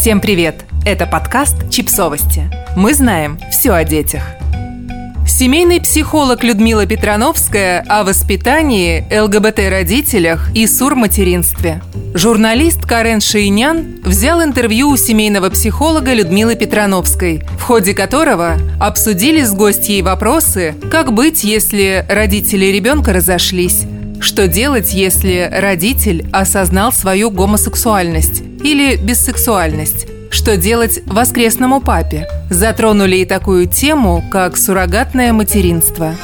Всем привет! Это подкаст «Чипсовости». Мы знаем все о детях. Семейный психолог Людмила Петрановская о воспитании, ЛГБТ-родителях и сурматеринстве. Журналист Карен Шейнян взял интервью у семейного психолога Людмилы Петрановской, в ходе которого обсудили с гостьей вопросы, как быть, если родители ребенка разошлись, что делать, если родитель осознал свою гомосексуальность или бисексуальность, что делать воскресному папе? Затронули и такую тему, как суррогатное материнство.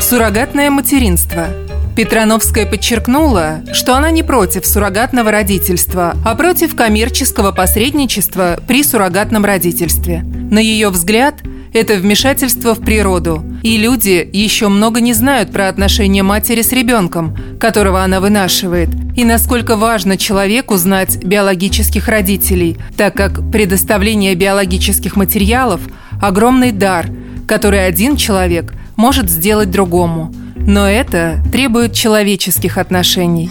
Суррогатное материнство Петрановская подчеркнула, что она не против суррогатного родительства, а против коммерческого посредничества при суррогатном родительстве. На ее взгляд, это вмешательство в природу, и люди еще много не знают про отношения матери с ребенком, которого она вынашивает, и насколько важно человеку знать биологических родителей, так как предоставление биологических материалов – огромный дар, который один человек может сделать другому. Но это требует человеческих отношений.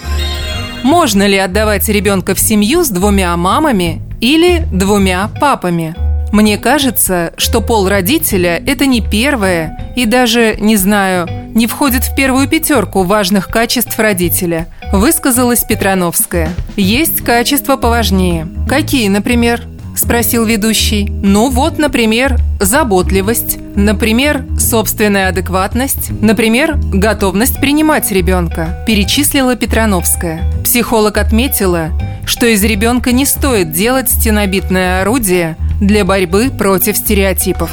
Можно ли отдавать ребенка в семью с двумя мамами или двумя папами? Мне кажется, что пол родителя – это не первое и даже, не знаю, не входит в первую пятерку важных качеств родителя, высказалась Петрановская. Есть качества поважнее. Какие, например? спросил ведущий. Ну вот, например, заботливость, например, собственная адекватность, например, готовность принимать ребенка, перечислила Петрановская. Психолог отметила, что из ребенка не стоит делать стенобитное орудие для борьбы против стереотипов.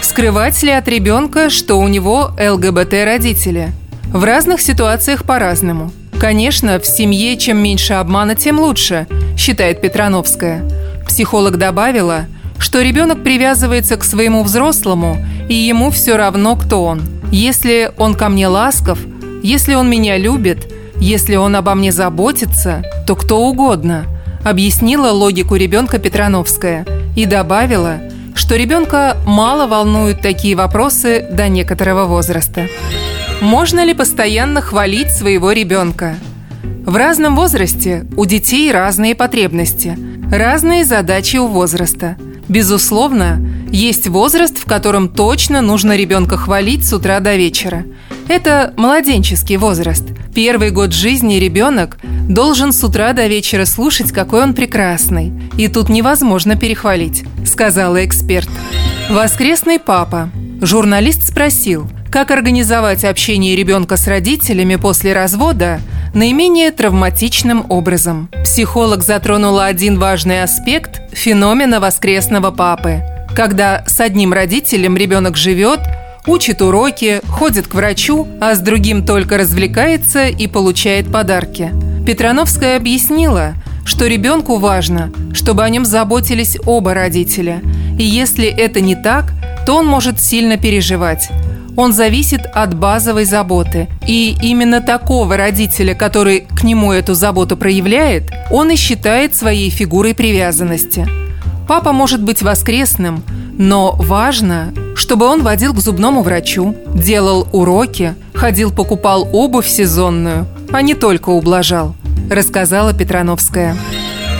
Скрывать ли от ребенка, что у него ЛГБТ-родители? В разных ситуациях по-разному. Конечно, в семье чем меньше обмана, тем лучше, считает Петрановская. Психолог добавила, что ребенок привязывается к своему взрослому, и ему все равно, кто он. Если он ко мне ласков, если он меня любит, если он обо мне заботится, то кто угодно, объяснила логику ребенка Петрановская и добавила, что ребенка мало волнуют такие вопросы до некоторого возраста. Можно ли постоянно хвалить своего ребенка? В разном возрасте у детей разные потребности, разные задачи у возраста. Безусловно, есть возраст, в котором точно нужно ребенка хвалить с утра до вечера. Это младенческий возраст. Первый год жизни ребенок должен с утра до вечера слушать, какой он прекрасный. И тут невозможно перехвалить, сказала эксперт. Воскресный папа. Журналист спросил, как организовать общение ребенка с родителями после развода наименее травматичным образом. Психолог затронула один важный аспект феномена воскресного папы. Когда с одним родителем ребенок живет, учит уроки, ходит к врачу, а с другим только развлекается и получает подарки. Петрановская объяснила, что ребенку важно, чтобы о нем заботились оба родителя. И если это не так, то он может сильно переживать. Он зависит от базовой заботы. И именно такого родителя, который к нему эту заботу проявляет, он и считает своей фигурой привязанности. Папа может быть воскресным, но важно, чтобы он водил к зубному врачу, делал уроки, ходил покупал обувь сезонную, а не только ублажал, рассказала Петрановская.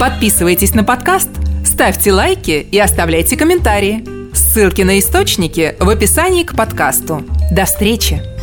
Подписывайтесь на подкаст, ставьте лайки и оставляйте комментарии. Ссылки на источники в описании к подкасту. До встречи!